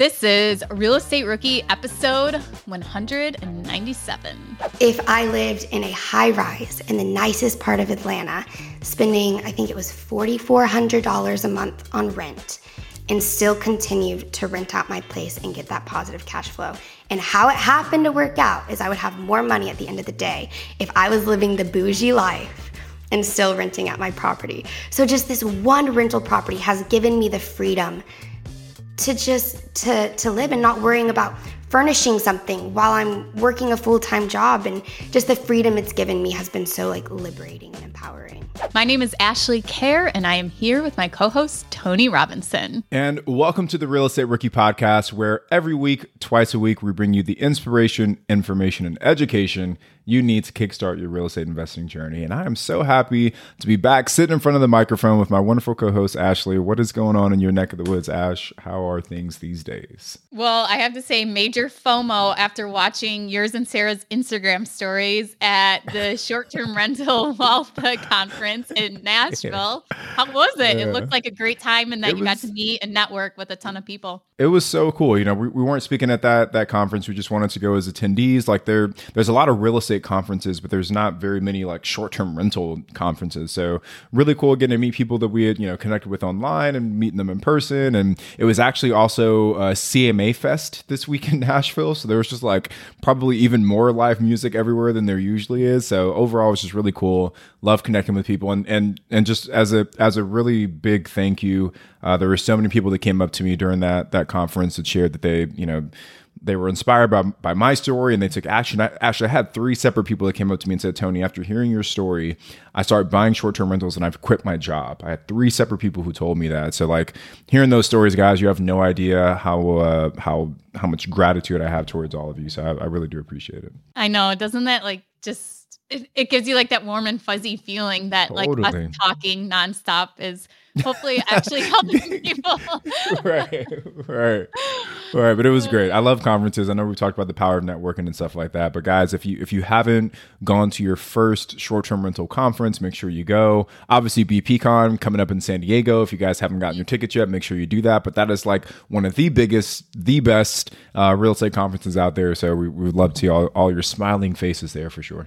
This is Real Estate Rookie episode 197. If I lived in a high rise in the nicest part of Atlanta, spending, I think it was $4,400 a month on rent, and still continued to rent out my place and get that positive cash flow. And how it happened to work out is I would have more money at the end of the day if I was living the bougie life and still renting out my property. So just this one rental property has given me the freedom to just to to live and not worrying about furnishing something while I'm working a full-time job and just the freedom it's given me has been so like liberating and empowering. My name is Ashley Kerr and I am here with my co-host Tony Robinson. And welcome to the Real Estate Rookie podcast where every week, twice a week we bring you the inspiration, information and education you need to kickstart your real estate investing journey. And I am so happy to be back sitting in front of the microphone with my wonderful co host, Ashley. What is going on in your neck of the woods, Ash? How are things these days? Well, I have to say, major FOMO after watching yours and Sarah's Instagram stories at the short term rental wealth conference in Nashville. How was it? Yeah. It looked like a great time and that it you was, got to meet and network with a ton of people. It was so cool. You know, we, we weren't speaking at that that conference. We just wanted to go as attendees. Like there there's a lot of real estate conferences, but there's not very many like short term rental conferences. So really cool getting to meet people that we had you know connected with online and meeting them in person. And it was actually also a CMA Fest this week in Nashville, so there was just like probably even more live music everywhere than there usually is. So overall, it was just really cool. Love connecting with people, and and and just as a as a really big thank you, uh, there were so many people that came up to me during that that conference that shared that they you know they were inspired by, by my story and they took action. I, actually, I had three separate people that came up to me and said, Tony, after hearing your story, I started buying short term rentals and I've quit my job. I had three separate people who told me that. So, like, hearing those stories, guys, you have no idea how, uh, how, how much gratitude I have towards all of you. So, I, I really do appreciate it. I know. Doesn't that like just, it, it gives you like that warm and fuzzy feeling that totally. like us talking nonstop is hopefully actually helping people. right, right, right. But it was great. I love conferences. I know we talked about the power of networking and stuff like that. But guys, if you if you haven't gone to your first short term rental conference, make sure you go. Obviously, BPCon coming up in San Diego. If you guys haven't gotten your tickets yet, make sure you do that. But that is like one of the biggest, the best uh, real estate conferences out there. So we, we would love to see all, all your smiling faces there for sure.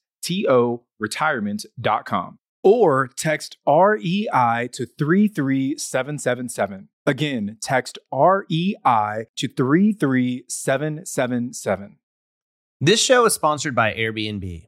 toretirement.com or text REI to 33777. Again, text REI to 33777. This show is sponsored by Airbnb.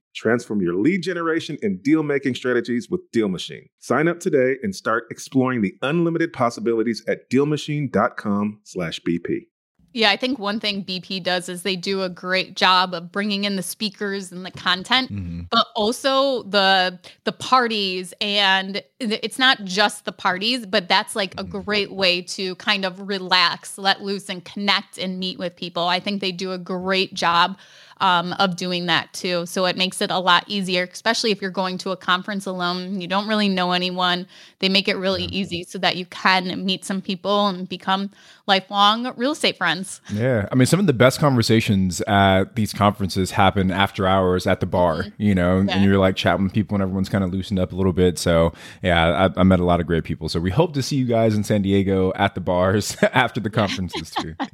Transform your lead generation and deal making strategies with Deal Machine. Sign up today and start exploring the unlimited possibilities at DealMachine.com/bp. Yeah, I think one thing BP does is they do a great job of bringing in the speakers and the content, mm-hmm. but also the the parties and it's not just the parties, but that's like a mm-hmm. great way to kind of relax, let loose and connect and meet with people. I think they do a great job um, of doing that too. So it makes it a lot easier, especially if you're going to a conference alone. You don't really know anyone. They make it really easy so that you can meet some people and become lifelong real estate friends. Yeah. I mean, some of the best conversations at these conferences happen after hours at the bar, mm-hmm. you know, yeah. and you're like chatting with people and everyone's kind of loosened up a little bit. So, yeah, I, I met a lot of great people. So we hope to see you guys in San Diego at the bars after the conferences too.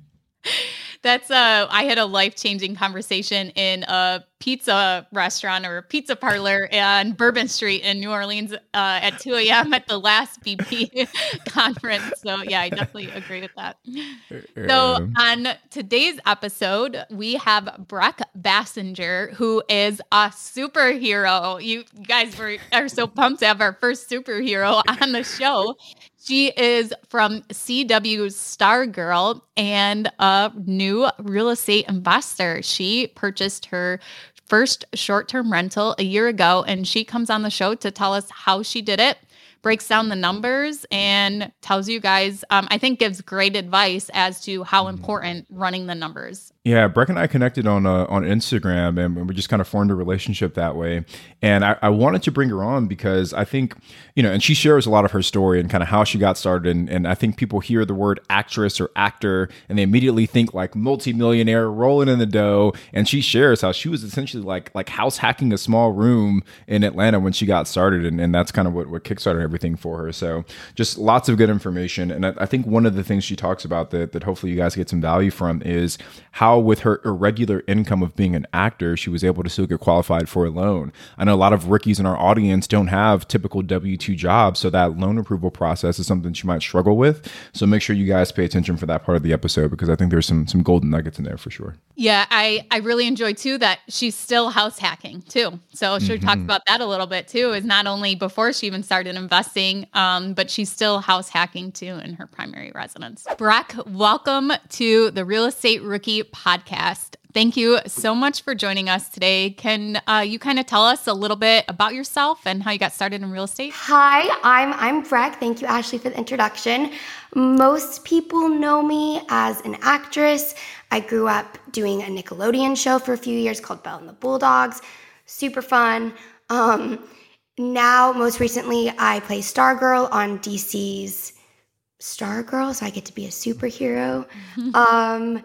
That's uh I had a life-changing conversation in a pizza restaurant or a pizza parlor on Bourbon Street in New Orleans uh, at 2 a.m. at the last BP conference. So yeah, I definitely agree with that. So on today's episode, we have Brec Bassinger, who is a superhero. You guys were are so pumped to have our first superhero on the show. She is from CW Stargirl and a new real estate investor. She purchased her first short term rental a year ago, and she comes on the show to tell us how she did it breaks down the numbers and tells you guys, um, I think gives great advice as to how mm-hmm. important running the numbers. Yeah, Brec and I connected on uh, on Instagram, and we just kind of formed a relationship that way. And I, I, wanted to bring her on because I think, you know, and she shares a lot of her story and kind of how she got started. And, and I think people hear the word actress or actor, and they immediately think like multimillionaire rolling in the dough. And she shares how she was essentially like like house hacking a small room in Atlanta when she got started, and, and that's kind of what what kickstarted everything for her. So just lots of good information. And I, I think one of the things she talks about that that hopefully you guys get some value from is how with her irregular income of being an actor, she was able to still get qualified for a loan. I know a lot of rookies in our audience don't have typical W 2 jobs, so that loan approval process is something she might struggle with. So make sure you guys pay attention for that part of the episode because I think there's some some golden nuggets in there for sure. Yeah, I I really enjoy too that she's still house hacking too. So she mm-hmm. talked about that a little bit too. Is not only before she even started investing, um, but she's still house hacking too in her primary residence. Brec, welcome to the Real Estate Rookie podcast. Thank you so much for joining us today. Can uh, you kind of tell us a little bit about yourself and how you got started in real estate? Hi, I'm I'm Brec. Thank you, Ashley, for the introduction. Most people know me as an actress. I grew up doing a Nickelodeon show for a few years called Bella and the Bulldogs. Super fun. Um, now, most recently, I play Stargirl on DC's Stargirl, so I get to be a superhero. um,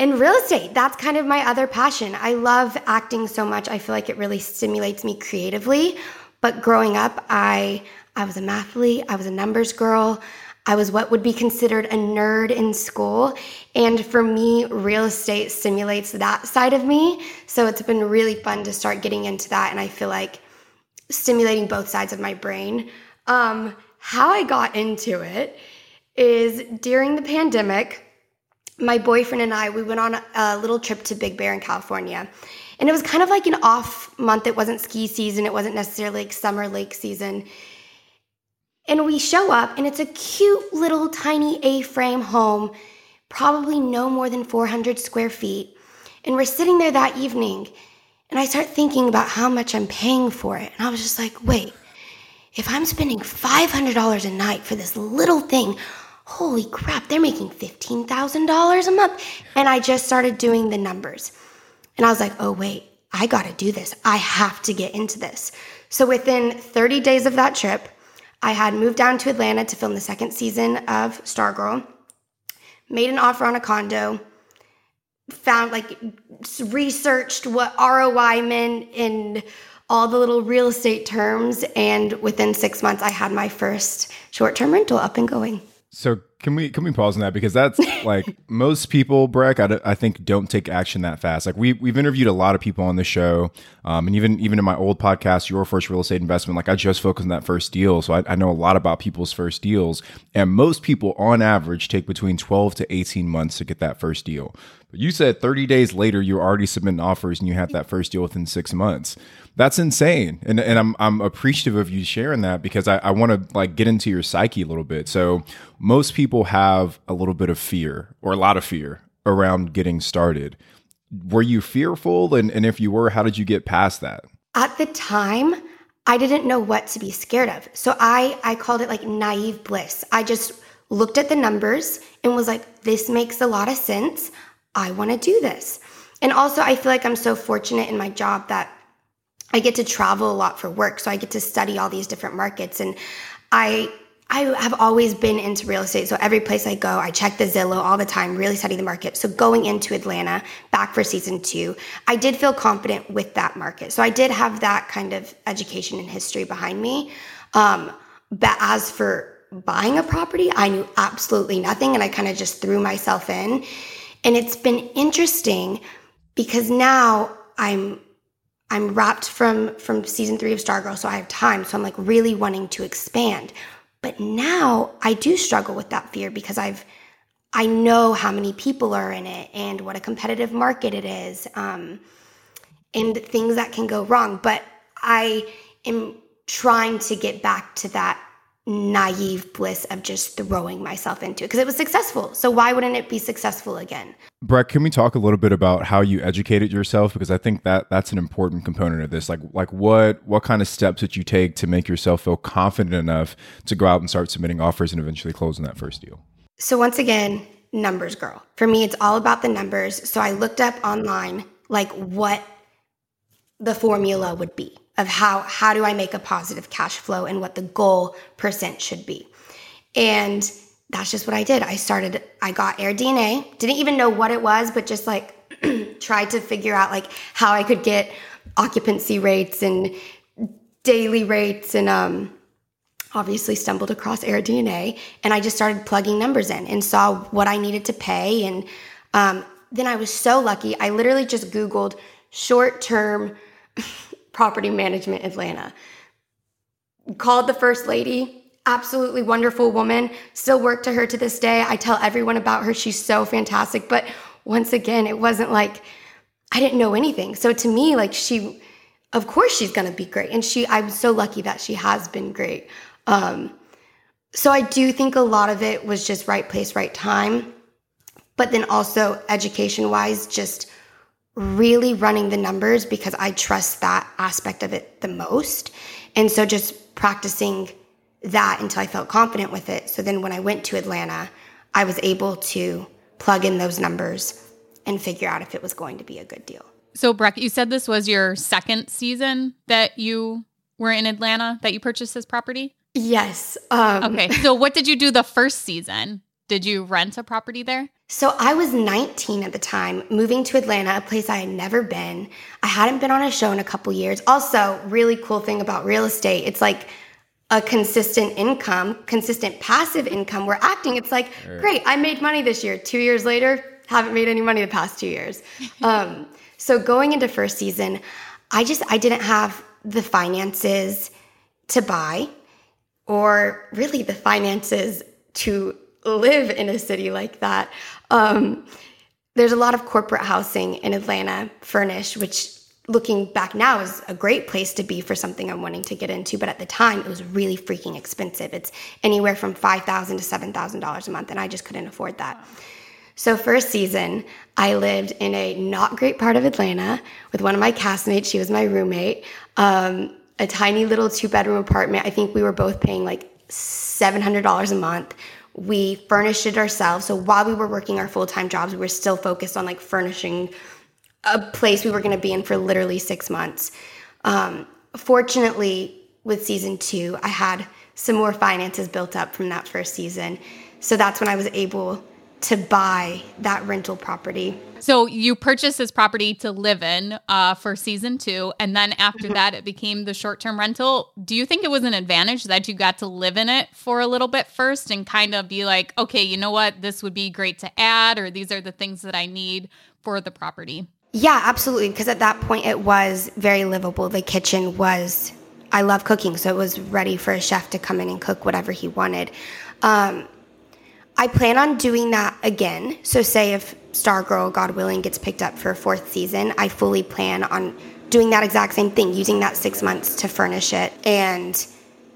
in real estate, that's kind of my other passion. I love acting so much. I feel like it really stimulates me creatively. But growing up, I I was a mathlete, I was a numbers girl. I was what would be considered a nerd in school. And for me, real estate stimulates that side of me. So it's been really fun to start getting into that. And I feel like stimulating both sides of my brain. Um, how I got into it is during the pandemic, my boyfriend and I, we went on a little trip to Big Bear in California. And it was kind of like an off month. It wasn't ski season, it wasn't necessarily like summer lake season. And we show up, and it's a cute little tiny A frame home, probably no more than 400 square feet. And we're sitting there that evening, and I start thinking about how much I'm paying for it. And I was just like, wait, if I'm spending $500 a night for this little thing, holy crap, they're making $15,000 a month. And I just started doing the numbers. And I was like, oh, wait, I got to do this. I have to get into this. So within 30 days of that trip, I had moved down to Atlanta to film the second season of Stargirl, made an offer on a condo, found like researched what ROI meant in all the little real estate terms. And within six months, I had my first short term rental up and going. So can we can we pause on that because that's like most people, Brec, I, I think don't take action that fast. Like we we've interviewed a lot of people on the show, um, and even even in my old podcast, Your First Real Estate Investment, like I just focused on that first deal, so I, I know a lot about people's first deals, and most people on average take between twelve to eighteen months to get that first deal But You said 30 days later, you're already submitting offers and you had that first deal within six months. That's insane. And, and I'm, I'm appreciative of you sharing that because I, I want to like get into your psyche a little bit. So most people have a little bit of fear or a lot of fear around getting started. Were you fearful? And, and if you were, how did you get past that? At the time, I didn't know what to be scared of. So I, I called it like naive bliss. I just looked at the numbers and was like, this makes a lot of sense. I want to do this. And also, I feel like I'm so fortunate in my job that I get to travel a lot for work. So I get to study all these different markets. And I I have always been into real estate. So every place I go, I check the Zillow all the time, really study the market. So going into Atlanta, back for season two, I did feel confident with that market. So I did have that kind of education and history behind me. Um, but as for buying a property, I knew absolutely nothing. And I kind of just threw myself in. And it's been interesting because now I'm I'm wrapped from from season three of Stargirl, so I have time. So I'm like really wanting to expand. But now I do struggle with that fear because I've I know how many people are in it and what a competitive market it is, um, and things that can go wrong. But I am trying to get back to that naive bliss of just throwing myself into it because it was successful. So why wouldn't it be successful again? Brec, can we talk a little bit about how you educated yourself because I think that that's an important component of this. Like like what what kind of steps did you take to make yourself feel confident enough to go out and start submitting offers and eventually closing that first deal? So once again, numbers girl. For me it's all about the numbers. So I looked up online like what the formula would be of how how do I make a positive cash flow and what the goal percent should be. And that's just what I did. I started I got AirDNA. Didn't even know what it was, but just like tried to figure out like how I could get occupancy rates and daily rates and um obviously stumbled across AirDNA and I just started plugging numbers in and saw what I needed to pay and um, then I was so lucky. I literally just Googled short term property management Atlanta. Called the first lady, absolutely wonderful woman, still work to her to this day. I tell everyone about her. She's so fantastic. But once again, it wasn't like I didn't know anything. So to me, like she, of course she's gonna be great. And she, I'm so lucky that she has been great. Um, so I do think a lot of it was just right place, right time. But then also education wise, just really running the numbers because I trust that aspect of it the most. And so just practicing that until I felt confident with it. So then when I went to Atlanta, I was able to plug in those numbers and figure out if it was going to be a good deal. So, Brec, you said this was your second season that you were in Atlanta that you purchased this property? Yes. Um, okay. So, what did you do the first season? Did you rent a property there? So I was 19 at the time, moving to Atlanta, a place I had never been. I hadn't been on a show in a couple years. Also, really cool thing about real estate, it's like a consistent income, consistent passive income. We're acting, it's like, great, I made money this year. Two years later, haven't made any money the past two years. um, so going into first season, I just I didn't have the finances to buy or really the finances to live in a city like that. Um, there's a lot of corporate housing in Atlanta, furnished, which looking back now is a great place to be for something I'm wanting to get into. But at the time, it was really freaking expensive. It's anywhere from five thousand to seven thousand dollars a month, and I just couldn't afford that. So first season, I lived in a not great part of Atlanta with one of my castmates. She was my roommate. Um, a tiny little two bedroom apartment. I think we were both paying like seven hundred dollars a month we furnished it ourselves. So while we were working our full time jobs, we were still focused on like furnishing a place we were going to be in for literally six months. Um, fortunately, with season two, I had some more finances built up from that first season. So that's when I was able to buy that rental property. So you purchased this property to live in uh, for season two, and then after mm-hmm. that, it became the short term rental. Do you think it was an advantage that you got to live in it for a little bit first and kind of be like, okay, you know what, this would be great to add, or these are the things that I need for the property? Yeah, absolutely. Because at that point, it was very livable. The kitchen was, I love cooking, so it was ready for a chef to come in and cook whatever he wanted. Um, I plan on doing that again. So, say if Stargirl, God willing, gets picked up for a fourth season, I fully plan on doing that exact same thing, using that six months to furnish it and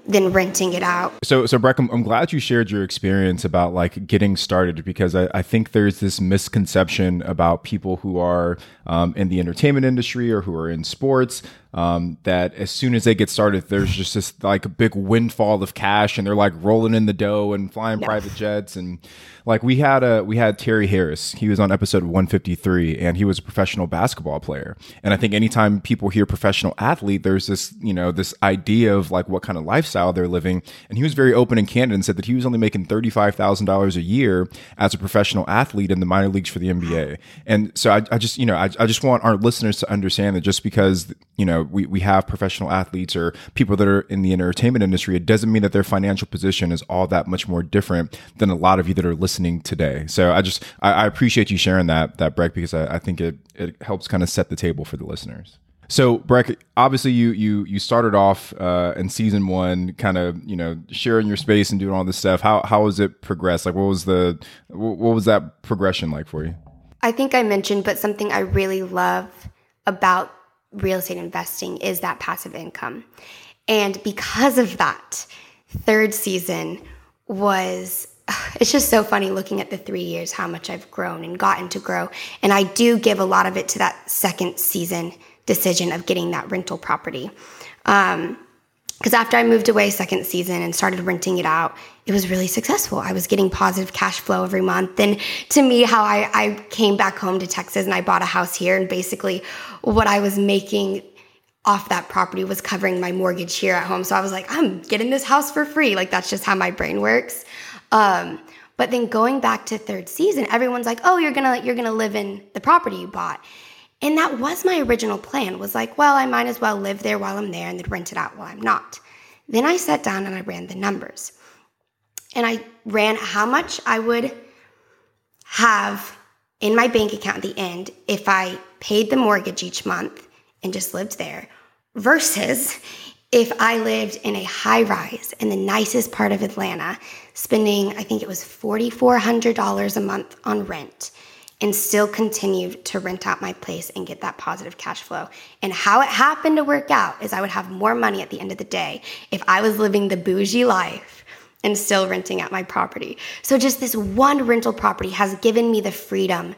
then renting it out. So, so Brec, I'm, I'm, glad you shared your experience about like getting started because I, I think there's this misconception about people who are um, in the entertainment industry or who are in sports um, that as soon as they get started, there's just this like a big windfall of cash, and they're like rolling in the dough and flying yeah. private jets, and like we had a we had Terry Harris. He was on episode 153, and he was a professional basketball player. And I think anytime people hear professional athlete, there's this you know this idea of like what kind of lifestyle they're living. And he was very open and candid and said that he was only making thirty five thousand dollars a year as a professional athlete in the minor leagues for the NBA. And so I, I just you know I, I just want our listeners to understand that just because you know we, we have professional athletes or people that are in the entertainment industry, it doesn't mean that their financial position is all that much more different than a lot of you that are listening today. So I just I, I appreciate you sharing that that Brec because I, I think it it helps kind of set the table for the listeners. So Brec, obviously you you you started off uh, in season one, kind of you know sharing your space and doing all this stuff. How how was it progressed? Like what was the what was that progression like for you? I think I mentioned, but something I really love about real estate investing is that passive income. And because of that, third season was it's just so funny looking at the three years how much I've grown and gotten to grow. And I do give a lot of it to that second season decision of getting that rental property. Um, because after I moved away second season and started renting it out, it was really successful. I was getting positive cash flow every month. And to me, how I, I came back home to Texas and I bought a house here, and basically what I was making off that property was covering my mortgage here at home. So I was like, I'm getting this house for free. Like that's just how my brain works. Um, but then going back to third season, everyone's like, "Oh, you're gonna you're gonna live in the property you bought," and that was my original plan. Was like, well, I might as well live there while I'm there and then rent it out while I'm not. Then I sat down and I ran the numbers. And I ran how much I would have in my bank account at the end if I paid the mortgage each month and just lived there versus if I lived in a high rise in the nicest part of Atlanta, spending, I think it was $4,400 a month on rent and still continued to rent out my place and get that positive cash flow. And how it happened to work out is I would have more money at the end of the day if I was living the bougie life and still renting out my property. So just this one rental property has given me the freedom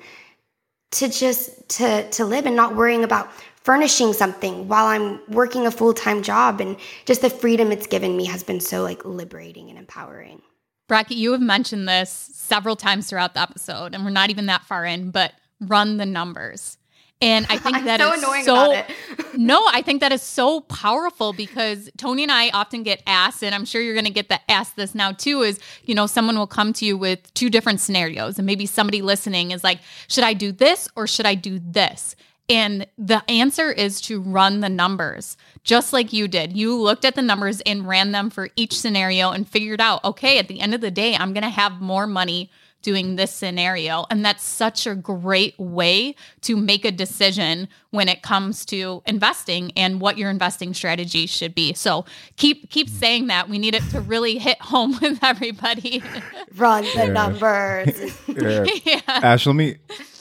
to just to to live and not worrying about furnishing something while I'm working a full-time job and just the freedom it's given me has been so like liberating and empowering. Brec, you have mentioned this several times throughout the episode, and we're not even that far in, but run the numbers. And I think that so is annoying so no, I think that is so powerful because Tony and I often get asked, and I'm sure you're going to get the asked this now too. Is you know someone will come to you with two different scenarios, and maybe somebody listening is like, should I do this or should I do this? And the answer is to run the numbers, just like you did. You looked at the numbers and ran them for each scenario and figured out, okay, at the end of the day, I'm going to have more money doing this scenario. And that's such a great way to make a decision when it comes to investing and what your investing strategy should be. So keep keep mm. saying that. We need it to really hit home with everybody. Run the yeah. numbers. yeah. yeah. Ash, let me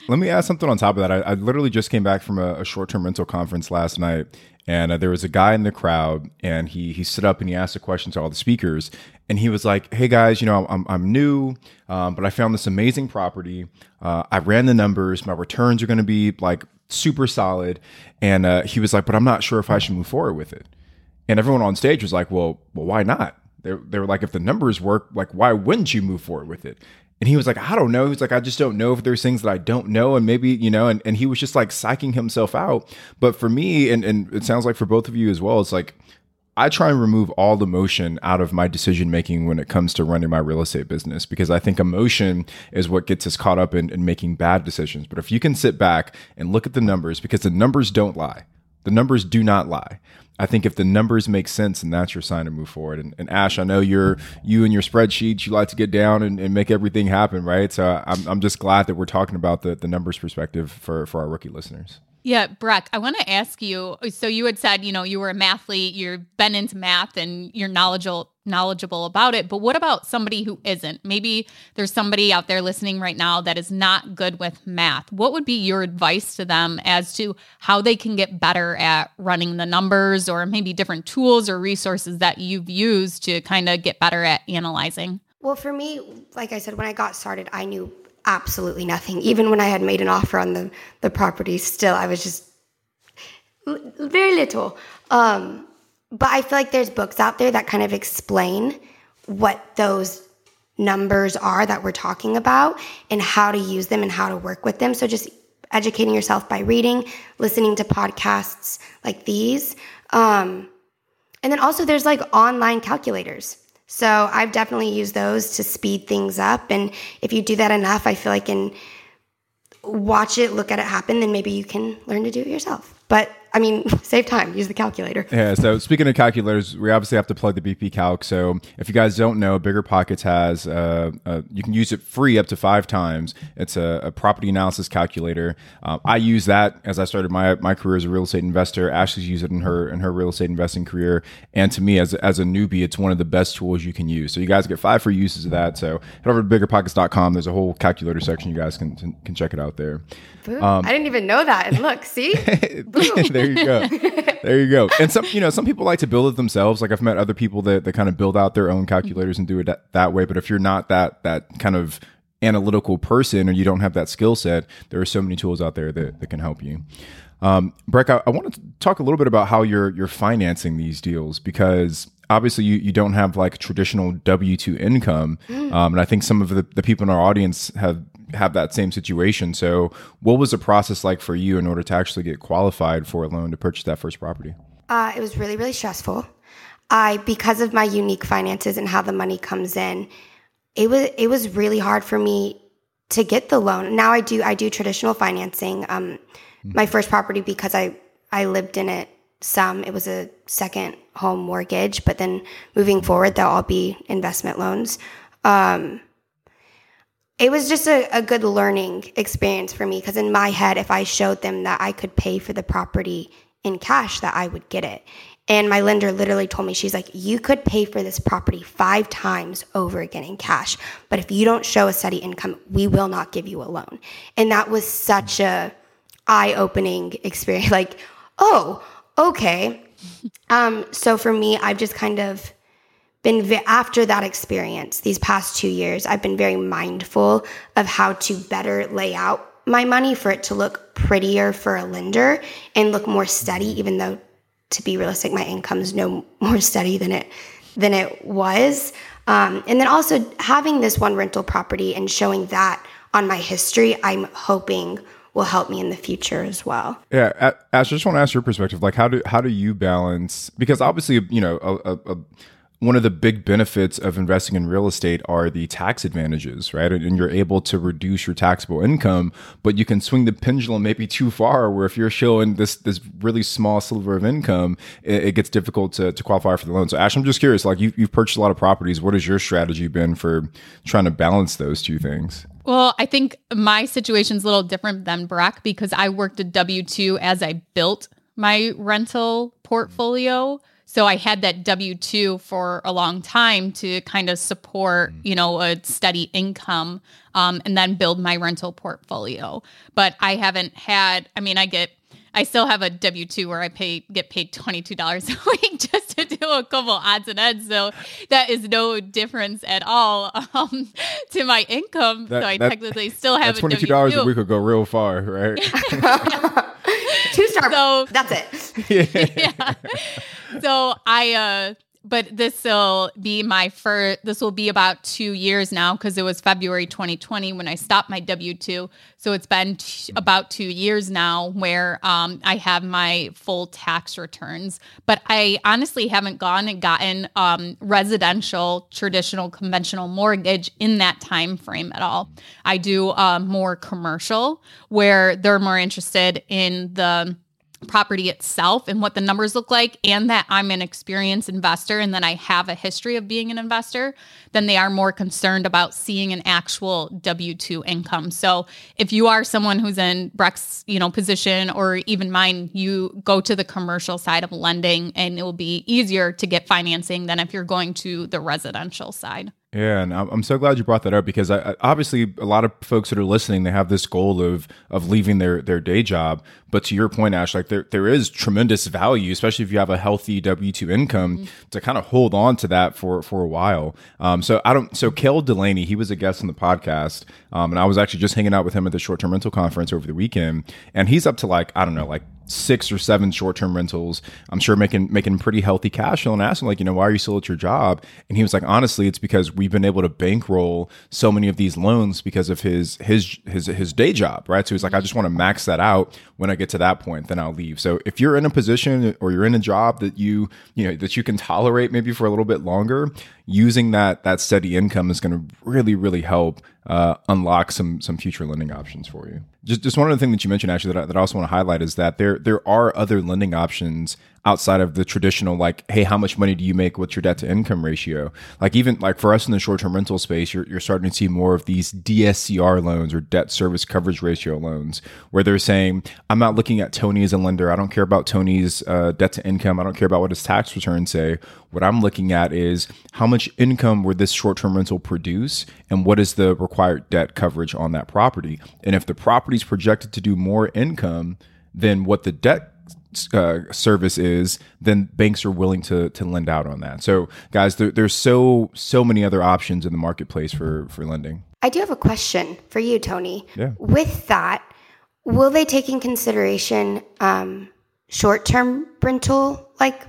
let me ask something on top of that. I, I literally just came back from a, a short term rental conference last night, and uh, there was a guy in the crowd, and he he stood up and he asked a question to all the speakers, and he was like, "Hey guys, you know I'm I'm new, um, but I found this amazing property. Uh, I ran the numbers. My returns are going to be like super solid." And uh, he was like, "But I'm not sure if I should move forward with it." And everyone on stage was like, "Well, well, why not?" They, they were like, if the numbers work, like, why wouldn't you move forward with it? And he was like, I don't know. He's like, I just don't know if there's things that I don't know. And maybe, you know, and, and he was just like psyching himself out. But for me, and, and it sounds like for both of you as well, it's like, I try and remove all the emotion out of my decision making when it comes to running my real estate business because I think emotion is what gets us caught up in, in making bad decisions. But if you can sit back and look at the numbers, because the numbers don't lie, the numbers do not lie. I think if the numbers make sense, and that's your sign to move forward. And, and Ash, I know you're you and your spreadsheets. You like to get down and, and make everything happen, right? So I'm I'm just glad that we're talking about the the numbers perspective for for our rookie listeners. Yeah, Brec, I want to ask you. So you had said, you know, you were a mathlete, you've been into math and you're knowledgeable knowledgeable about it, but what about somebody who isn't? Maybe there's somebody out there listening right now that is not good with math. What would be your advice to them as to how they can get better at running the numbers or maybe different tools or resources that you've used to kind of get better at analyzing? Well, for me, like I said, when I got started, I knew absolutely nothing. Even when I had made an offer on the, the property, still, I was just very little. Um, but I feel like there's books out there that kind of explain what those numbers are that we're talking about and how to use them and how to work with them. So just educating yourself by reading, listening to podcasts like these. Um, and then also there's like online calculators. So I've definitely used those to speed things up. And if you do that enough, I feel like and watch it, look at it happen, then maybe you can learn to do it yourself. But I mean, save time. Use the calculator. Yeah. So speaking of calculators, we obviously have to plug the BP Calc. So if you guys don't know, Bigger Pockets has uh, uh, you can use it free up to five times. It's a, a property analysis calculator. Um, I use that as I started my my career as a real estate investor. Ashley's used it in her in her real estate investing career, and to me as as a newbie, it's one of the best tools you can use. So you guys get five free uses of that. So head over to biggerpockets.com. There's a whole calculator section. You guys can can check it out there. Um, I didn't even know that. And look, see, there you go. There you go. And some, you know, some people like to build it themselves. Like I've met other people that, that kind of build out their own calculators and do it that, that way. But if you're not that that kind of analytical person or you don't have that skill set, there are so many tools out there that, that can help you. Um, Brec, I, I want to talk a little bit about how you're you're financing these deals because obviously you, you don't have like traditional W two income, mm. um, and I think some of the, the people in our audience have have that same situation. So, what was the process like for you in order to actually get qualified for a loan to purchase that first property? Uh, it was really, really stressful. I, because of my unique finances and how the money comes in, it was it was really hard for me to get the loan. Now I do I do traditional financing. Um, my first property because I I lived in it some. It was a second home mortgage, but then moving forward, they'll all be investment loans. Um, it was just a, a good learning experience for me because in my head, if I showed them that I could pay for the property in cash, that I would get it. And my lender literally told me, she's like, you could pay for this property five times over again in cash. But if you don't show a steady income, we will not give you a loan. And that was such a eye opening experience. Like, oh, okay. Um, so for me, I've just kind of been after that experience these past two years i've been very mindful of how to better lay out my money for it to look prettier for a lender and look more steady even though to be realistic my income is no more steady than it than it was um, and then also having this one rental property and showing that on my history i'm hoping will help me in the future as well. Yeah, Ash, I just want to ask your perspective. Like, how do how do you balance? Because obviously, you know, a, a one of the big benefits of investing in real estate are the tax advantages, right? And you're able to reduce your taxable income, but you can swing the pendulum maybe too far where if you're showing this this really small sliver of income, it, it gets difficult to, to qualify for the loan. So Ash, I'm just curious, like you, you've purchased a lot of properties. What has your strategy been for trying to balance those two things? Well, I think my situation's a little different than Brec because I worked a W 2 as I built my rental mm-hmm. portfolio. So I had that W 2 for a long time to kind of support, mm. you know, a steady income um, and then build my rental portfolio. But I haven't had, I mean, I get, I still have a W 2 where I pay, get paid $22 a week just to do a couple odds and ends. So that is no difference at all um, to my income. That, so I that, technically still have that $22 a, a week could go real far, right? Two star. So that's it. yeah. So I uh but this will be my first this will be about two years now because it was february 2020 when i stopped my w2 so it's been t- about two years now where um, i have my full tax returns. But i honestly haven't gone and gotten um, residential traditional conventional mortgage in that time frame at all. I do uh, more commercial where they're more interested in the property itself and what the numbers look like and that I'm an experienced investor and that I have a history of being an investor, then they are more concerned about seeing an actual W2 income. So if you are someone who's in Brec's, you know, position or even mine, you go to the commercial side of lending and it will be easier to get financing than if you're going to the residential side. Yeah, and I'm so glad you brought that up because I, obviously a lot of folks that are listening they have this goal of of leaving their their day job. But to your point, Ash, like there there is tremendous value, especially if you have a healthy W two income, mm-hmm. to kind of hold on to that for for a while. Um, so I don't. So Kale Delaney, he was a guest on the podcast, um, and I was actually just hanging out with him at the short term rental conference over the weekend, and he's up to like I don't know, like six or seven short-term rentals. I'm sure making making pretty healthy cash and asked him like, you know, why are you still at your job? And he was like, honestly, it's because we've been able to bankroll so many of these loans because of his his his his day job, right? So he's like, I just want to max that out. When I get to that point, then I'll leave. So if you're in a position or you're in a job that you you know that you can tolerate maybe for a little bit longer, using that that steady income is going to really really help uh, unlock some some future lending options for you. Just just one other thing that you mentioned actually that I, that I also want to highlight is that there there are other lending options outside of the traditional like hey how much money do you make? What's your debt to income ratio? Like even like for us in the short-term rental space you're, you're starting to see more of these dscr loans or debt service coverage ratio loans where they're saying i'm not looking at tony as a lender. I don't care about tony's uh, debt to income. I don't care about what his tax returns say. What i'm looking at is how much income would this short-term rental produce and what is the required debt coverage on that property? And if the property is projected to do more income than what the debt uh, service is, then banks are willing to to lend out on that. So, guys, there, there's so so many other options in the marketplace for for lending. I do have a question for you, Tony. Yeah. With that, will they take in consideration um, short term rental like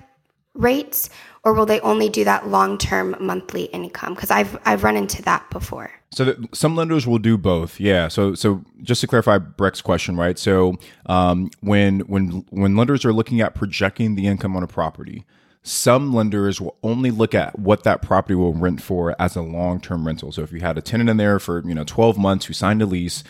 rates, or will they only do that long term monthly income? Because I've I've run into that before. So some lenders will do both. Yeah. So so just to clarify Brec's question, right? So um, when when when lenders are looking at projecting the income on a property, some lenders will only look at what that property will rent for as a long-term rental. So if you had a tenant in there for, you know, 12 months who signed a lease,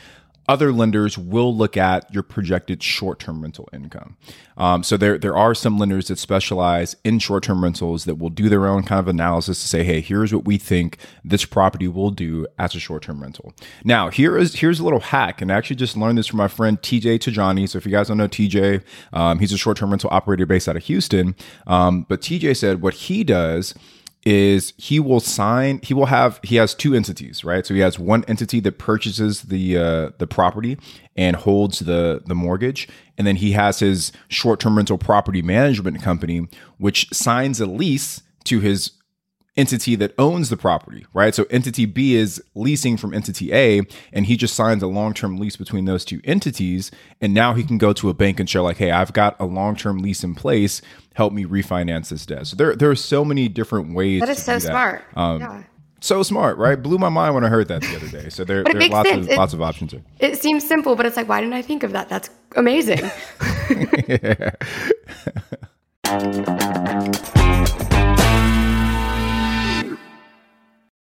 other lenders will look at your projected short-term rental income. Um, so there there are some lenders that specialize in short-term rentals that will do their own kind of analysis to say, hey, here's what we think this property will do as a short-term rental. Now here is here's a little hack, and I actually just learned this from my friend TJ Tajani. So if you guys don't know TJ, um, he's a short-term rental operator based out of Houston. Um, but TJ said what he does is he will sign he will have he has two entities right? So he has one entity that purchases the uh, the property and holds the the mortgage. And then he has his short-term rental property management company which signs a lease to his entity that owns the property, right? So entity B is leasing from entity A, and he just signs a long term lease between those two entities. And now he can go to a bank and show, like, hey, I've got a long term lease in place. Help me refinance this debt. So there, there are so many different ways. That is so smart. Um, yeah. So smart, right? Blew my mind when I heard that the other day. So there, there are lots sense. of it, lots of options here. It seems simple, but it's like, why didn't I think of that? That's amazing.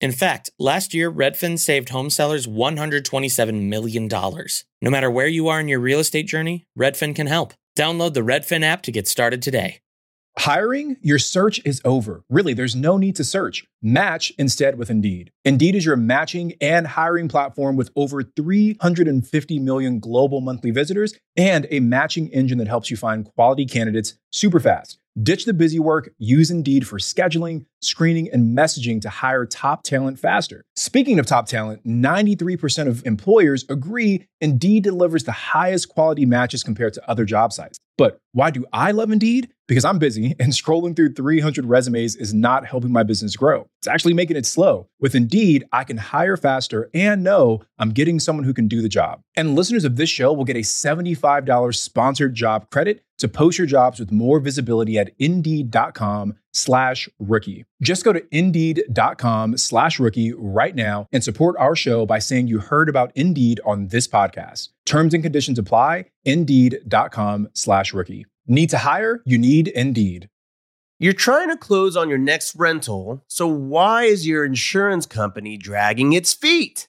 In fact, last year, Redfin saved home sellers $127 million. No matter where you are in your real estate journey, Redfin can help. Download the Redfin app to get started today. Hiring? Your search is over. Really, there's no need to search. Match instead with Indeed. Indeed is your matching and hiring platform with over 350 million global monthly visitors and a matching engine that helps you find quality candidates super fast. Ditch the busy work, use Indeed for scheduling, screening, and messaging to hire top talent faster. Speaking of top talent, 93% of employers agree Indeed delivers the highest quality matches compared to other job sites. But why do I love Indeed? Because I'm busy and scrolling through 300 resumes is not helping my business grow. It's actually making it slow. With Indeed, I can hire faster and know I'm getting someone who can do the job. And listeners of this show will get a $75 sponsored job credit to post your jobs with more visibility at indeed.com slash rookie. Just go to indeed.com slash rookie right now and support our show by saying you heard about Indeed on this podcast. Terms and conditions apply. Indeed.com slash rookie. Need to hire? You need Indeed. You're trying to close on your next rental, so why is your insurance company dragging its feet?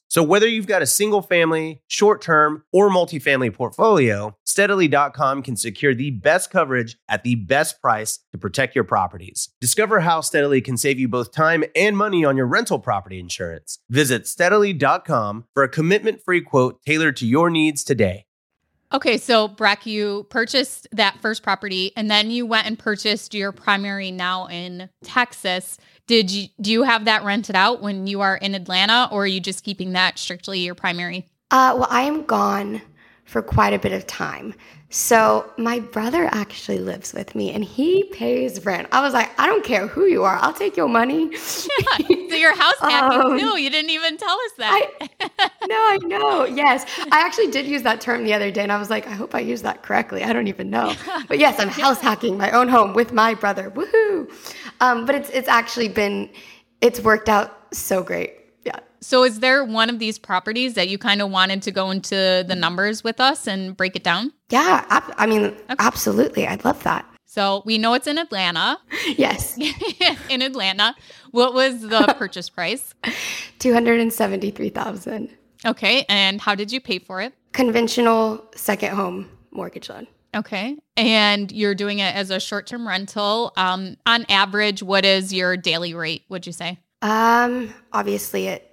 So whether you've got a single family, short term, or multifamily portfolio, steadily.com can secure the best coverage at the best price to protect your properties. Discover how Steadily can save you both time and money on your rental property insurance. Visit steadily.com for a commitment free quote tailored to your needs today. Okay, so Brec, you purchased that first property and then you went and purchased your primary now in Texas. Did you do you have that rented out when you are in Atlanta or are you just keeping that strictly your primary? Uh, well, I am gone for quite a bit of time. So my brother actually lives with me and he pays rent. I was like, I don't care who you are, I'll take your money. Yeah, so your house hacking Um, too. You didn't even tell us that. no, I know. Yes. I actually did use that term the other day and I was like, I hope I used that correctly. I don't even know. But yes, I'm house hacking my own home with my brother. Woohoo. Um, but it's it's actually been it's worked out so great. So is there one of these properties that you kind of wanted to go into the numbers with us and break it down? Yeah. ab- I mean, absolutely. I'd love that. So we know it's in Atlanta. Yes. in Atlanta. What was the purchase price? 273,000. Okay, and how did you pay for it? Conventional second home mortgage loan. Okay. And you're doing it as a short term rental. Um, on average, what is your daily rate, would you say? Um, obviously it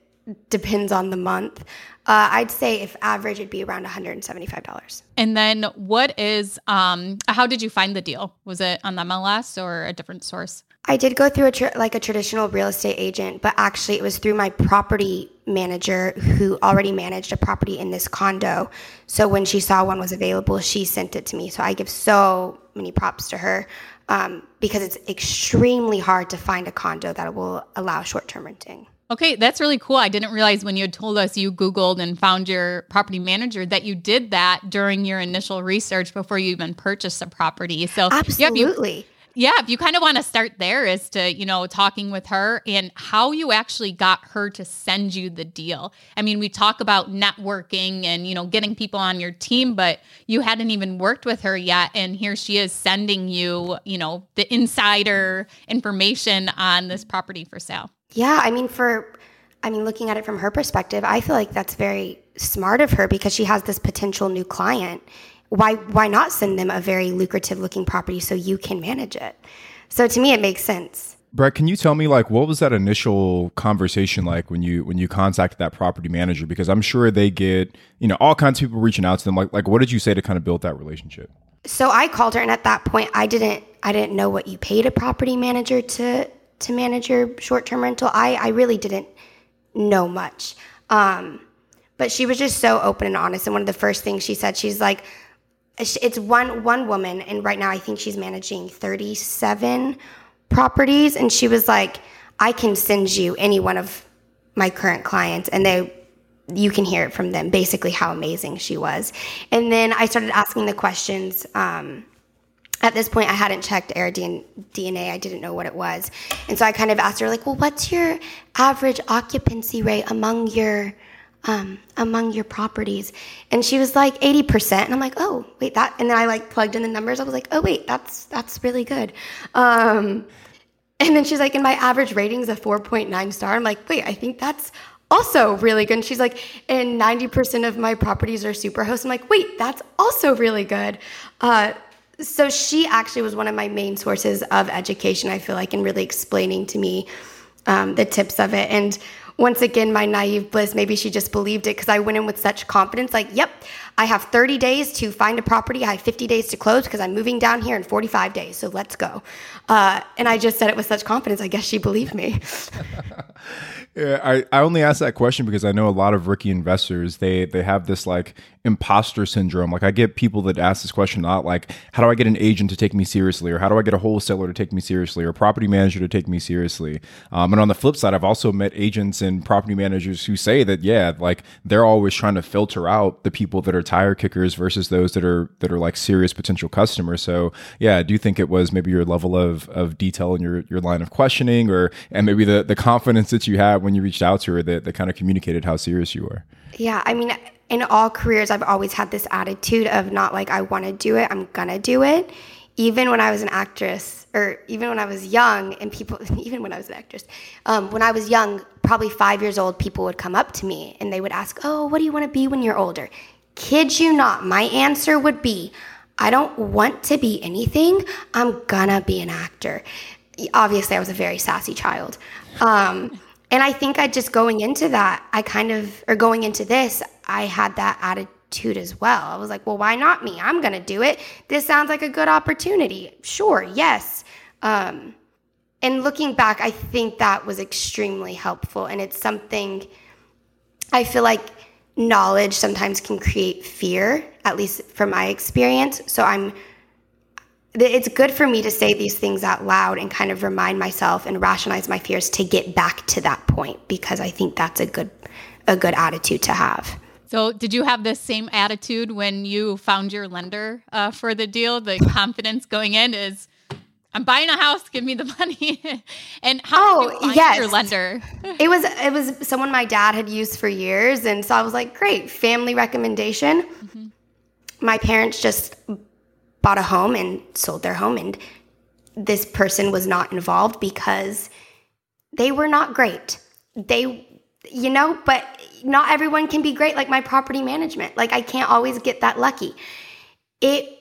depends on the month. Uh, I'd say if average, it'd be around $175. And then what is, um, how did you find the deal? Was it on the MLS or a different source? I did go through a tr- like a traditional real estate agent, but actually it was through my property manager who already managed a property in this condo. So when she saw one was available, she sent it to me. So I give so many props to her um, because it's extremely hard to find a condo that will allow short term renting. Okay, that's really cool. I didn't realize when you had told us you Googled and found your property manager that you did that during your initial research before you even purchased a property. So, yeah, if you, Absolutely. yeah, if you kind of want to start there as to, you know, talking with her and how you actually got her to send you the deal. I mean, we talk about networking and, you know, getting people on your team, but you hadn't even worked with her yet. And here she is sending you, you know, the insider information on this property for sale. Yeah, I mean, for, I mean, looking at it from her perspective, I feel like that's very smart of her because she has this potential new client. Why, why not send them a very lucrative looking property so you can manage it? So to me, it makes sense. Brett, can you tell me like what was that initial conversation like when you when you contacted that property manager? Because I'm sure they get you know all kinds of people reaching out to them. Like like what did you say to kind of build that relationship? So I called her, and at that point, I didn't, I didn't know what you paid a property manager to to manage your short term rental. I, I really didn't know much. Um, but she was just so open and honest. And one of the first things she said, she's like, it's one one woman, and right now I think she's managing thirty seven properties, and she was like, I can send you any one of my current clients, and they you can hear it from them basically how amazing she was. And then I started asking the questions. Um, at this point, I hadn't checked AirDNA. I didn't know what it was. And so I kind of asked her, like, well, what's your average occupancy rate among your um, among your properties? And she was like 80%. And I'm like, oh, wait, that. And then I like plugged in the numbers. I was like, oh, wait, that's, that's really good. Um, and then she's like, and my average rating is a 4.9 star. I'm like, wait, I think that's also really good. And she's like, and 90% of my properties are super hosts. I'm like, wait, that's also really good. Uh, so she actually was one of my main sources of education, I feel like, in really explaining to me um, the tips of it. And once again, my naive bliss, maybe she just believed it because I went in with such confidence like, yep, I have 30 days to find a property. I have 50 days to close because I'm moving down here in 45 days. So let's go. Uh, and I just said it with such confidence. I guess she believed me. Yeah, I, I only ask that question because I know a lot of rookie investors they they have this like imposter syndrome. Like I get people that ask this question a lot, like how do I get an agent to take me seriously, or how do I get a wholesaler to take me seriously, or a property manager to take me seriously. Um, and on the flip side, I've also met agents and property managers who say that yeah, like they're always trying to filter out the people that are tire kickers versus those that are that are like serious potential customers. So yeah, I do think it was maybe your level of of detail in your your line of questioning, or and maybe the the confidence that you had when you reached out to her that that kind of communicated how serious you were. Yeah, I mean, in all careers, I've always had this attitude of not like, I want to do it, I'm gonna do it. Even when I was an actress, or even when I was young, and people, even when I was an actress, um, when I was young, probably five years old, people would come up to me and they would ask, Oh, what do you want to be when you're older? Kid you not, my answer would be, I don't want to be anything, I'm gonna be an actor. Obviously, I was a very sassy child. Um, and I think I just going into that, I kind of, or going into this, I had that attitude as well. I was like, well, why not me? I'm to do it. This sounds like a good opportunity. Sure, yes. Um, and looking back, I think that was extremely helpful. And it's something I feel like knowledge sometimes can create fear, at least from my experience. So I'm it's good for me to say these things out loud and kind of remind myself and rationalize my fears to get back to that point because I think that's a good a good attitude to have. So, did you have the same attitude when you found your lender uh, for the deal? The confidence going in is, I'm buying a house, give me the money. and how oh, did you find yes. your lender? it was it was someone my dad had used for years, and so I was like, great, family recommendation. Mm-hmm. My parents just bought a home and sold their home and this person was not involved because they were not great. They you know, but not everyone can be great like my property management. Like I can't always get that lucky. It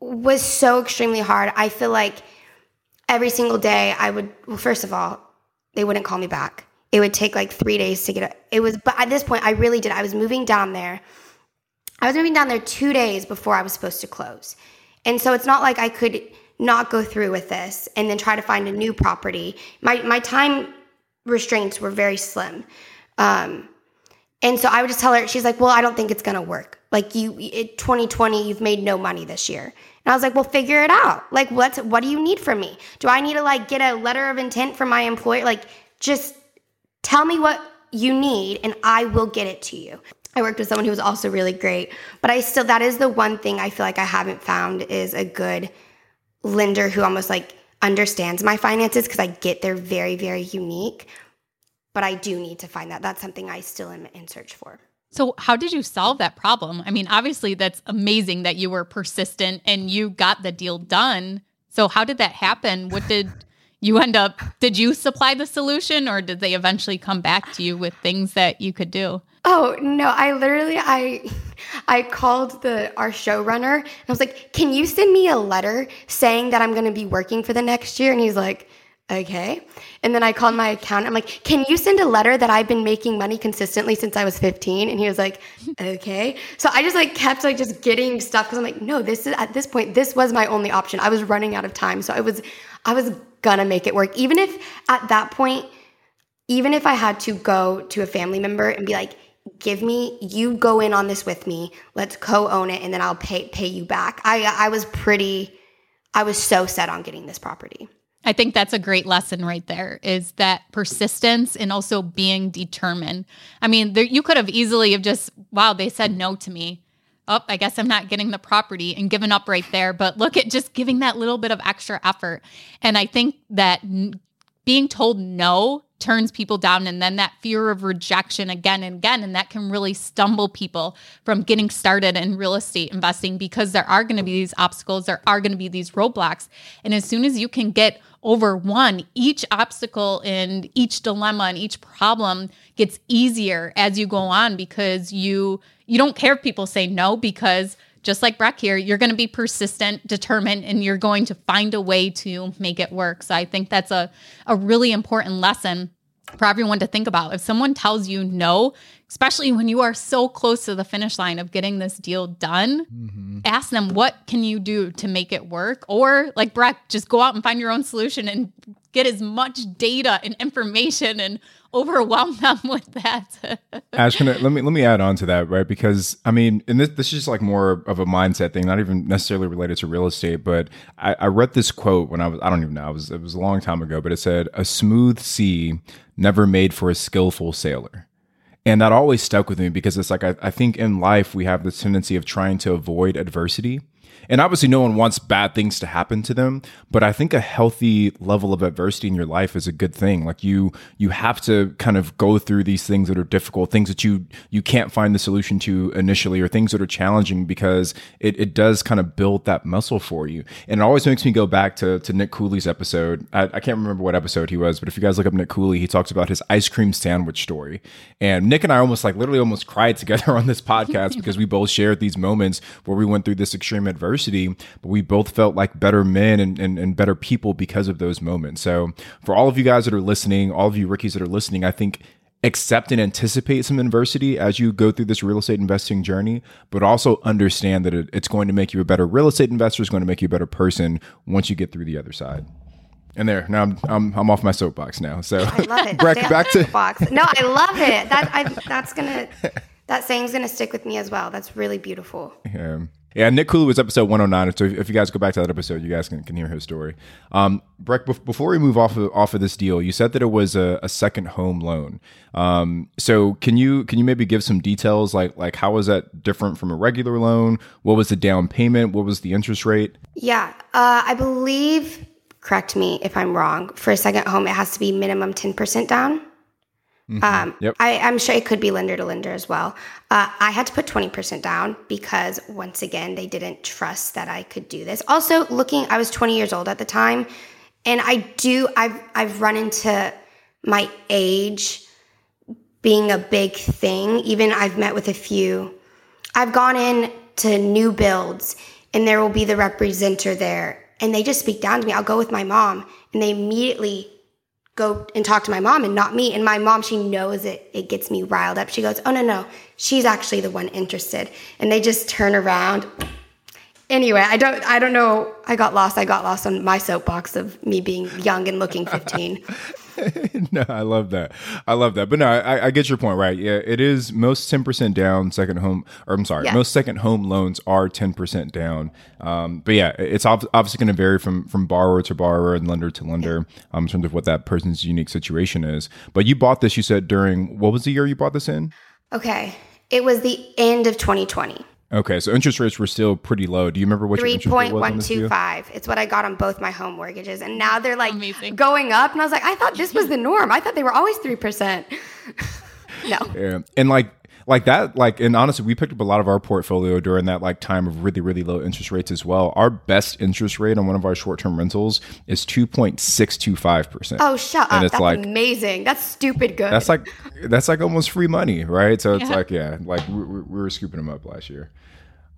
was so extremely hard. I feel like every single day I would well first of all, they wouldn't call me back. It would take like 3 days to get it. It was but at this point I really did. I was moving down there. I was moving down there 2 days before I was supposed to close. And so it's not like I could not go through with this and then try to find a new property. My my time restraints were very slim. Um, and so I would just tell her, she's like, well, I don't think it's going to work. Like you, it, 2020, you've made no money this year. And I was like, well, figure it out. Like, what's, what do you need from me? Do I need to like get a letter of intent from my employer? Like, just tell me what you need and I will get it to you. I worked with someone who was also really great, but I still, that is the one thing I feel like I haven't found is a good lender who almost like understands my finances because I get they're very, very unique. But I do need to find that. That's something I still am in search for. So, how did you solve that problem? I mean, obviously, that's amazing that you were persistent and you got the deal done. So, how did that happen? What did you end up, did you supply the solution or did they eventually come back to you with things that you could do? Oh no, I literally I I called the our showrunner and I was like, "Can you send me a letter saying that I'm going to be working for the next year?" And he's like, "Okay." And then I called my accountant. I'm like, "Can you send a letter that I've been making money consistently since I was 15?" And he was like, "Okay." So I just like kept like just getting stuff cuz I'm like, "No, this is at this point this was my only option. I was running out of time." So I was I was gonna make it work even if at that point even if I had to go to a family member and be like, give me you go in on this with me let's co-own it and then i'll pay pay you back i i was pretty i was so set on getting this property i think that's a great lesson right there is that persistence and also being determined. I mean there, you could have easily have just wow they said no to me. Oh i guess i'm not getting the property and given up right there. But look at just giving that little bit of extra effort. And i think that being told no turns people down and then that fear of rejection again and again and that can really stumble people from getting started in real estate investing because there are going to be these obstacles there are going to be these roadblocks. And as soon as you can get over one each obstacle and each dilemma and each problem gets easier as you go on because you you don't care if people say no because just like Brec here, you're going to be persistent, determined, and you're going to find a way to make it work. So I think that's a, a really important lesson for everyone to think about. If someone tells you no, especially when you are so close to the finish line of getting this deal done, mm-hmm. ask them what can you do to make it work? Or like Brec, just go out and find your own solution and get as much data and information and overwhelm them with that. Ash, can I, let me let me add on to that, right? Because I mean, and this this is just like more of a mindset thing, not even necessarily related to real estate. But I, I read this quote when I was I don't even know, it was it was a long time ago, but it said, "A smooth sea never made for a skillful sailor." And that always stuck with me because it's like I, I think in life we have this tendency of trying to avoid adversity and obviously, no one wants bad things to happen to them. But I think a healthy level of adversity in your life is a good thing. Like you, you have to kind of go through these things that are difficult, things that you you can't find the solution to initially, or things that are challenging because it, it does kind of build that muscle for you. And it always makes me go back to to Nick Cooley's episode. I, I can't remember what episode he was, but if you guys look up Nick Cooley, he talks about his ice cream sandwich story. And Nick and I almost like literally almost cried together on this podcast because we both shared these moments where we went through this extreme adversity adversity, but we both felt like better men and, and, and better people because of those moments. So for all of you guys that are listening, all of you rookies that are listening, I think accept and anticipate some adversity as you go through this real estate investing journey, but also understand that it, it's going to make you a better real estate investor, it's going to make you a better person once you get through the other side. And there, now I'm I'm, I'm off my soapbox now. So I love it. Brec, back to box. No, I love it. That I, that's gonna that saying's gonna stick with me as well. That's really beautiful. Yeah. Yeah, Nick Cooley was episode 109. So if you guys go back to that episode, you guys can, can hear his story. Um, Brec, before we move off of, off of this deal, you said that it was a, a second home loan. Um, so can you can you maybe give some details like like how was that different from a regular loan? What was the down payment? What was the interest rate? Yeah, uh, I believe. Correct me if I'm wrong. For a second home, it has to be minimum 10% down. Mm-hmm. Um, yep. I, am sure it could be lender to lender as well. Uh, I had to put 20% down because once again, they didn't trust that I could do this. Also, looking, I was 20 years old at the time, and I do, I've, I've run into my age being a big thing. Even I've met with a few, I've gone in to new builds, and there will be the representative there, and they just speak down to me. I'll go with my mom, and they immediately go and talk to my mom and not me. And my mom, she knows it. It gets me riled up. She goes, Oh, no, no. She's actually the one interested. And they just turn around. Anyway, I don't, I don't know. I got lost. I got lost on my soapbox of me being young and looking 15. no, I love that. I love that. But no, I, I, get your point, right? Yeah, it is most 10% down second home, or I'm sorry, yeah. most second home loans are 10% down. Um, but yeah, it's obviously going to vary from, from borrower to borrower and lender to lender um, in terms of what that person's unique situation is. But you bought this, you said during, what was the year you bought this in? Okay. It was the end of 2020. Okay, so interest rates were still pretty low. Do you remember what three point one two five? It's what I got on both my home mortgages, and now they're like Amazing. going up. And I was like, I thought this was the norm. I thought they were always three percent. no, yeah, and like like that like and honestly we picked up a lot of our portfolio during that like time of really really low interest rates as well. Our best interest rate on one of our short-term rentals is 2.625% oh shut and up. it's that's like amazing. That's stupid good. That's like that's like almost free money right? So it's yeah. like yeah like we, we, were scooping them up last year.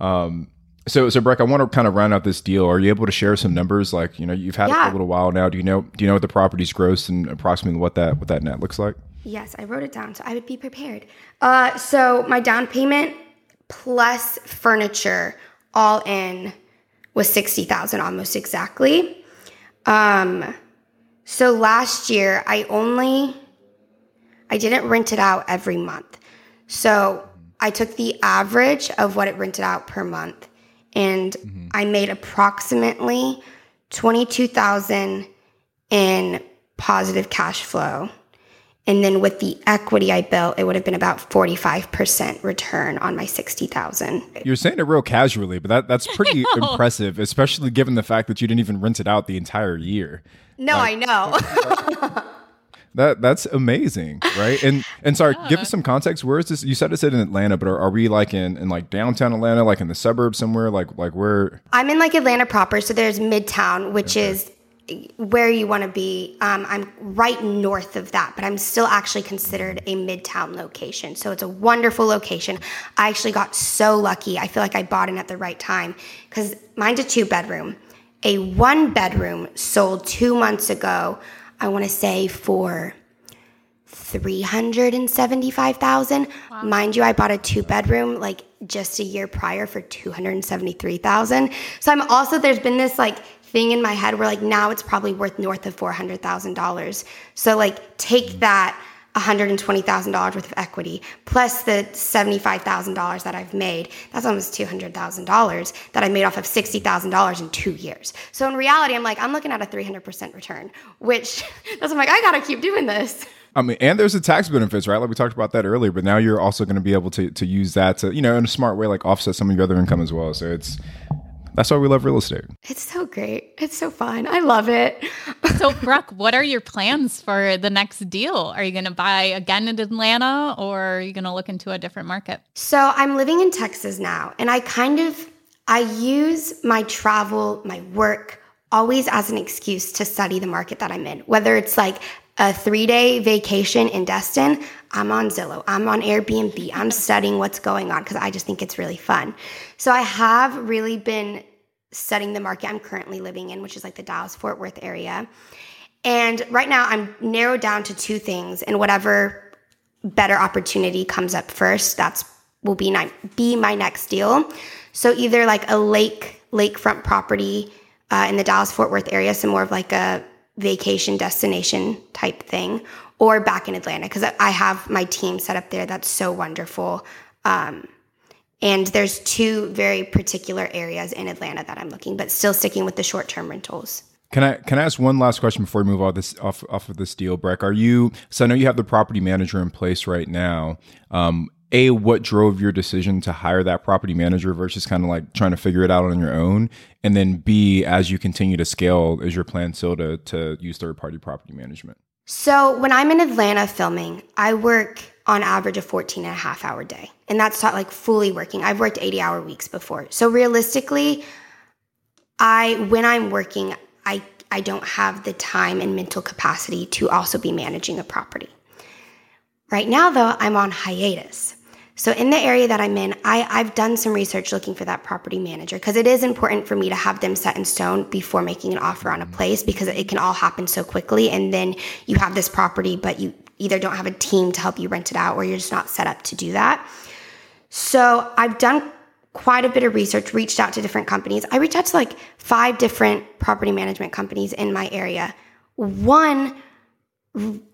Um so, so Brec, I want to kind of round out this deal. Are you able to share some numbers? Like, you know, you've had yeah. it for a little while now. Do you know? Do you know what the property's gross and approximately what that what that net looks like? Yes, I wrote it down so I would be prepared. Uh, so my down payment plus furniture all in was 60,000 almost exactly. Um, so last year I only I didn't rent it out every month. So I took the average of what it rented out per month and mm-hmm. I made approximately 22,000 in positive cash flow And then with the equity I built, it would have been about 45% return on my 60,000. You're saying it real casually, but that that's pretty impressive, especially given the fact that you didn't even rent it out the entire year. No, like, I know. that that's amazing, right? And and sorry, yeah. give us some context. Where is this? You said it's in Atlanta, but are, are, we like in, in like downtown Atlanta, like in the suburbs somewhere? Like like where? I'm in like Atlanta proper, so there's Midtown, which okay. is where you want to be. Um, I'm right north of that, but I'm still actually considered a midtown location. So it's a wonderful location. I actually got so lucky. I feel like I bought in at the right time because mine's a two bedroom. A one bedroom sold two months ago, I want to say for 375,000. Wow. Mind you, I bought a two bedroom like just a year prior for 273,000. So I'm also there's been this like thing in my head where like now it's probably worth north of $400,000. So like take that $120,000 worth of equity plus the $75,000 that I've made. That's almost $200,000 that I made off of $60,000 in two years. So in reality, I'm like, I'm looking at a 300% return, which that's I'm like, I gotta keep doing this. I mean, and there's the tax benefits, right? Like we talked about that earlier, but now you're also going to be able to to use that to, you know, in a smart way, like offset some of your other income as well. So it's that's why we love real estate. It's so great. It's so fun. I love it. so, Brooke, what are your plans for the next deal? Are you going to buy again in Atlanta or are you going to look into a different market? So, I'm living in Texas now, and I kind of I use my travel, my work always as an excuse to study the market that I'm in. Whether it's like a 3-day vacation in Destin, I'm on Zillow, I'm on Airbnb, I'm studying what's going on because I just think it's really fun. So I have really been studying the market I'm currently living in, which is like the Dallas Fort Worth area. And right now I'm narrowed down to two things and whatever better opportunity comes up first, that's will be my, be my next deal. So either like a lake lakefront property uh, in the Dallas Fort Worth area, so more of like a vacation destination type thing, or back in Atlanta because I have my team set up there. That's so wonderful. Um, and there's two very particular areas in Atlanta that I'm looking, but still sticking with the short term rentals. Can I can I ask one last question before we move off this off off of this deal, Brec? Are you so I know you have the property manager in place right now. Um, a, what drove your decision to hire that property manager versus kind of like trying to figure it out on your own? And then B, as you continue to scale, is your plan still to to use third party property management? So when I'm in Atlanta filming, I work on average a 14 and a half hour day. And that's not like fully working. I've worked 80 hour weeks before. So realistically, I when I'm working, I I don't have the time and mental capacity to also be managing a property. Right now though, I'm on hiatus. So in the area that I'm in, I, I've done some research looking for that property manager because it is important for me to have them set in stone before making an offer on a place because it can all happen so quickly. And then you have this property, but you either don't have a team to help you rent it out or you're just not set up to do that. So I've done quite a bit of research, reached out to different companies. I reached out to like five different property management companies in my area. One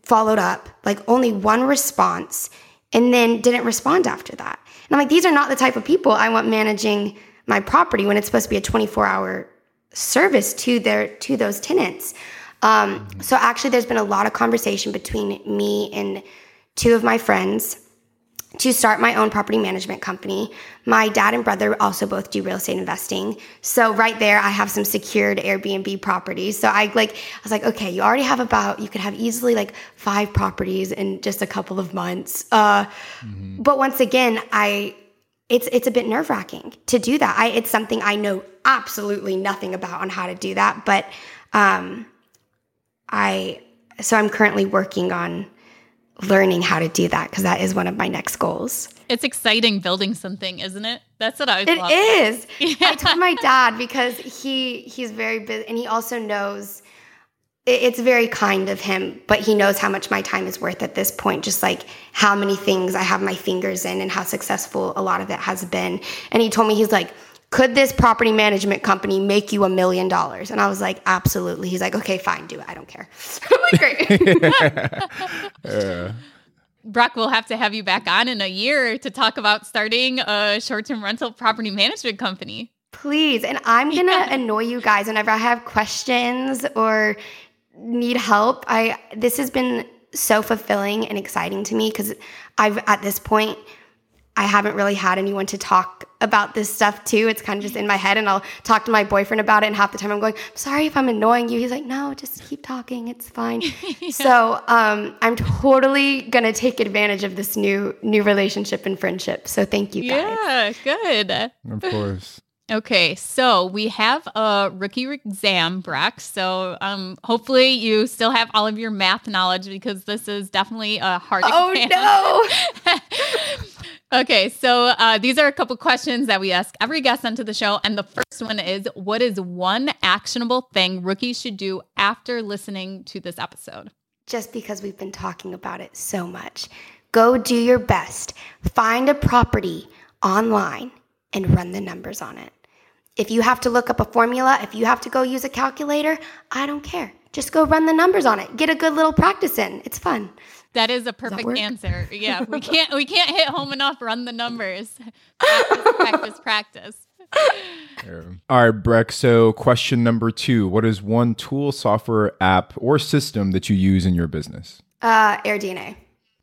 followed up, like only one response and then didn't respond after that. And I'm like, these are not the type of people I want managing my property when it's supposed to be a 24 hour service to their to those tenants. Um, so actually, there's been a lot of conversation between me and two of my friends to start my own property management company. My dad and brother also both do real estate investing. So right there, I have some secured Airbnb properties. So I like, I was like, okay, you already have about, you could have easily like five properties in just a couple of months. Uh, mm-hmm. But once again, I, it's it's a bit nerve wracking to do that. I, it's something I know absolutely nothing about on how to do that. But um, I so I'm currently working on learning how to do that because that is one of my next goals. It's exciting building something, isn't it? That's what I was. It is. Yeah. I told my dad because he he's very busy and he also knows it's very kind of him, but he knows how much my time is worth at this point, just like how many things I have my fingers in and how successful a lot of it has been. And he told me, he's like, could this property management company make you a million dollars? And I was like, absolutely. He's like, okay, fine, do it. I don't care. I'm like, great. yeah. Brock, we'll have to have you back on in a year to talk about starting a short term rental property management company. Please. And I'm going to yeah. annoy you guys whenever I have questions or need help. I this has been so fulfilling and exciting to me because I've at this point I haven't really had anyone to talk about this stuff too. It's kind of just in my head, and I'll talk to my boyfriend about it. And half the time, I'm going, I'm "Sorry if I'm annoying you." He's like, "No, just keep talking. It's fine." yeah. So um, I'm totally gonna take advantage of this new new relationship and friendship. So thank you, guys. Yeah, good. Of course. Okay, so we have a rookie exam, Brec. So um, hopefully you still have all of your math knowledge because this is definitely a hard oh, exam. no. okay, so uh, these are a couple questions that we ask every guest onto the show. And the first one is What is one actionable thing rookies should do after listening to this episode? Just because we've been talking about it so much, go do your best. Find a property online and run the numbers on it. If you have to look up a formula, if you have to go use a calculator, I don't care. Just go run the numbers on it. Get a good little practice in. It's fun. That is a perfect answer. Yeah, we can't we can't hit home enough. Run the numbers. Practice, practice, practice. Yeah. All right, Brec. So, question number two: What is one tool, software, app, or system that you use in your business? Uh, AirDNA.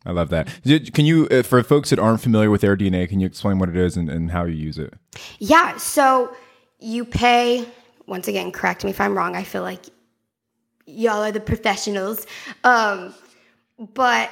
I love that. Can you, uh, for folks that aren't familiar with AirDNA, can you explain what it is and, and how you use it? Yeah. So you pay, once again, correct me if I'm wrong. I feel like y'all are the professionals. Um, but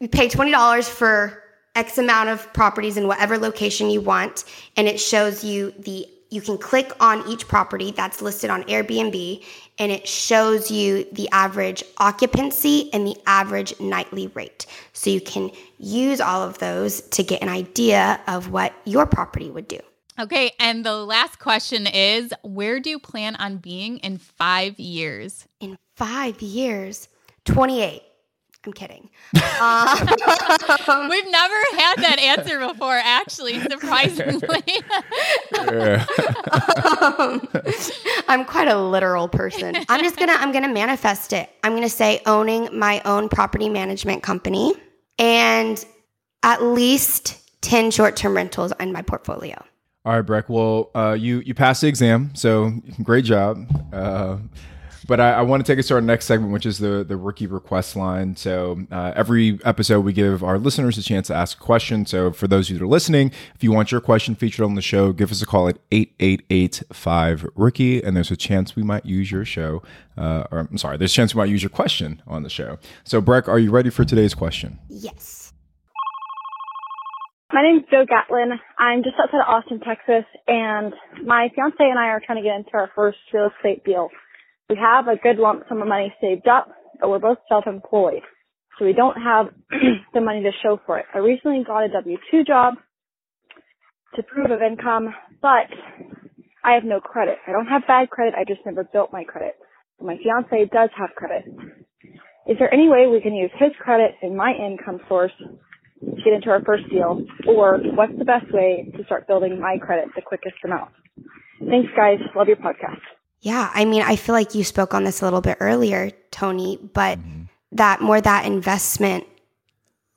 you pay $20 for X amount of properties in whatever location you want, and it shows you the you can click on each property that's listed on Airbnb and it shows you the average occupancy and the average nightly rate. So you can use all of those to get an idea of what your property would do. Okay, and the last question is where do you plan on being in five years? In five years? 28. I'm kidding. Uh, We've never had that answer before, actually, surprisingly. um, I'm quite a literal person. I'm just gonna I'm gonna manifest it. I'm gonna say owning my own property management company and at least 10 short-term rentals in my portfolio. All right, Brec. Well, uh, you you passed the exam, so great job. Uh, but I, I, want to take us to our next segment, which is the the rookie request line. So uh, every episode, we give our listeners a chance to ask a question. So for those of you that are listening, if you want your question featured on the show, give us a call at eight eight eight five rookie, and there's a chance we might use your show. Uh, or I'm sorry, there's a chance we might use your question on the show. So Brec, are you ready for today's question? Yes. My name's Joe Gatlin. I'm just outside of Austin, Texas, and my fiance and I are trying to get into our first real estate deal. We have a good lump sum of money saved up, but we're both self-employed. So we don't have the money to show for it. I recently got a W-2 job to prove of income, but I have no credit. I don't have bad credit. I just never built my credit. My fiance does have credit. Is there any way we can use his credit and my income source to get into our first deal? Or what's the best way to start building my credit the quickest amount? Thanks, guys. Love your podcast. Yeah, I mean, I feel like you spoke on this a little bit earlier, Tony, but mm-hmm. that more that investment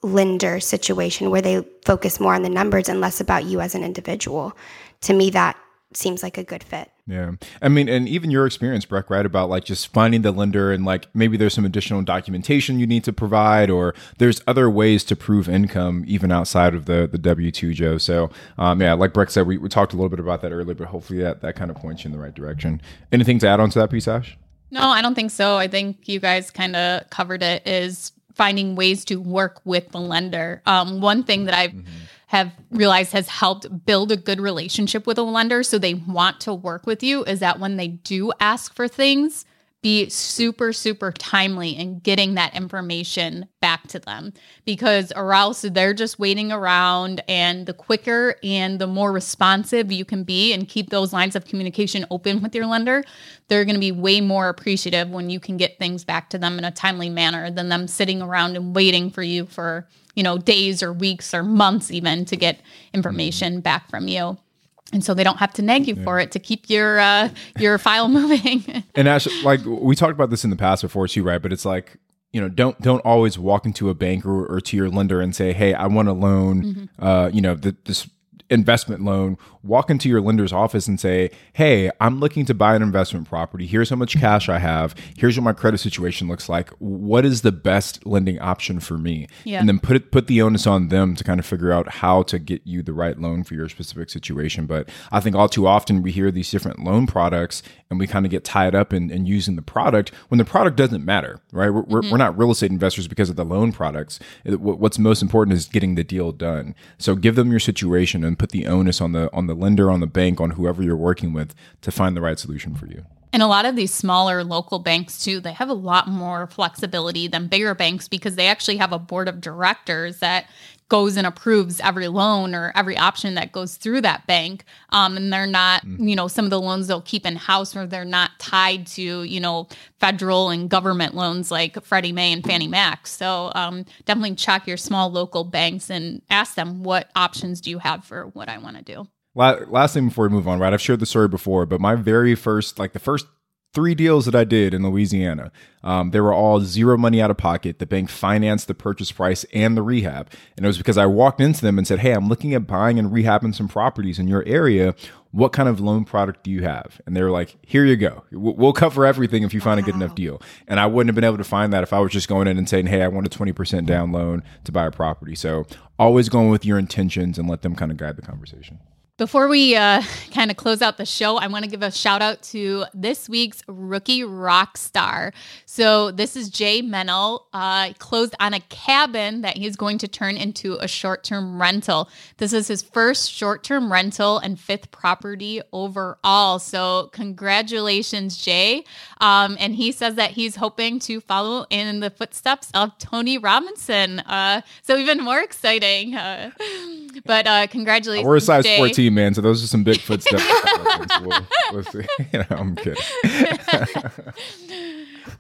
lender situation where they focus more on the numbers and less about you as an individual. To me, that seems like a good fit. Yeah. I mean, and even your experience, Brec, right? About like just finding the lender and like maybe there's some additional documentation you need to provide, or there's other ways to prove income even outside of the, the W 2, Joe. So, um, yeah, like Brec said, we, we talked a little bit about that earlier, but hopefully that, that kind of points you in the right direction. Anything to add on to that piece, Ash? No, I don't think so. I think you guys kind of covered it is finding ways to work with the lender. Um, one thing that I've mm-hmm have realized has helped build a good relationship with a lender so they want to work with you is that when they do ask for things, be super, super timely in getting that information back to them because, or else they're just waiting around. And the quicker and the more responsive you can be and keep those lines of communication open with your lender, they're going to be way more appreciative when you can get things back to them in a timely manner than them sitting around and waiting for you for, you know, days or weeks or months even to get information mm-hmm. back from you and so they don't have to nag you yeah. for it to keep your uh, your file moving. and Ash, like we talked about this in the past before too, right? But it's like you know, don't don't always walk into a bank or, or to your lender and say, "Hey, I want a loan." Mm-hmm. Uh, you know, th- this investment loan, walk into your lender's office and say, Hey, I'm looking to buy an investment property. Here's how much cash I have. Here's what my credit situation looks like. What is the best lending option for me? Yeah. And then put it put the onus on them to kind of figure out how to get you the right loan for your specific situation. But I think all too often we hear these different loan products and we kind of get tied up in, in using the product when the product doesn't matter, right? We're, we're, we're mm-hmm. not real estate investors because of the loan products. What's most important is getting the deal done. So give them your situation and put the onus on the on the lender, on the bank, on whoever you're working with to find the right solution for you. And a lot of these smaller local banks, too, they have a lot more flexibility than bigger banks because they actually have a board of directors that goes and approves every loan or every option that goes through that bank. Um, and they're not, you know, some of the loans they'll keep in house or they're not tied to, you know, federal and government loans like Freddie Mae and Fannie Mac. So um, definitely check your small local banks and ask them what options do you have for what I want to do. La- last thing before we move on, right? I've shared the story before, but my very first, like the first three deals that I did in Louisiana, um, they were all zero money out of pocket. The bank financed the purchase price and the rehab. And it was because I walked into them and said, Hey, I'm looking at buying and rehabbing some properties in your area. What kind of loan product do you have? And they were like, Here you go. We'll we'll cover everything if you find a good enough deal. And I wouldn't have been able to find that if I was just going in and saying, Hey, I want a 20% down loan to buy a property. So always going with your intentions and let them kind of guide the conversation. Before we uh, kind of close out the show, I want to give a shout out to this week's rookie rock star. So this is Jay Menel. Uh, closed on a cabin that he's going to turn into a short-term rental. This is his first short-term rental and fifth property overall. So congratulations, Jay. Um, and he says that he's hoping to follow in the footsteps of Tony Robinson. Uh, so even more exciting. Uh, but uh, congratulations, We're a size Jay. 14, man, so those are some big footsteps. So we'll, we'll see. I'm kidding.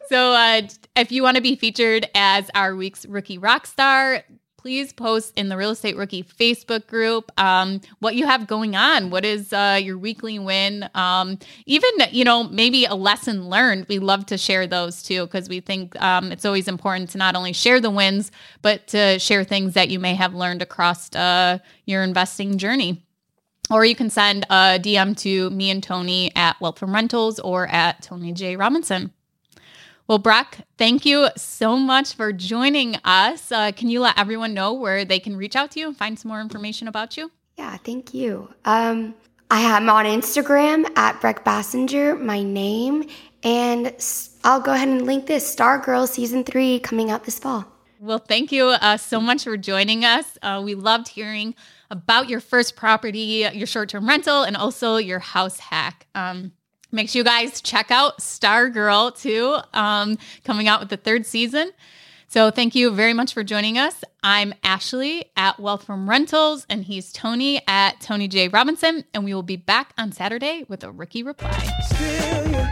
So, uh, if you want to be featured as our week's rookie rock star, please post in the Real Estate Rookie Facebook group um, what you have going on. What is uh, your weekly win? Um, even, you know, maybe a lesson learned. We love to share those too because we think um, it's always important to not only share the wins, but to share things that you may have learned across uh, your investing journey. Or you can send a DM to me and Tony at Wealth from Rentals or at Tony J. Robinson. Well, Brock, thank you so much for joining us. Uh, can you let everyone know where they can reach out to you and find some more information about you? Yeah, thank you. Um, I am on Instagram at Brec Bassinger, my name, and I'll go ahead and link this Stargirl season three coming out this fall. Well, thank you uh, so much for joining us. Uh, we loved hearing about your first property, your short term rental, and also your house hack. Um, make sure you guys check out Stargirl too, um, coming out with the third season. So thank you very much for joining us. I'm Ashley at Wealth from Rentals, and he's Tony at Tony J. Robinson, and we will be back on Saturday with a rookie reply.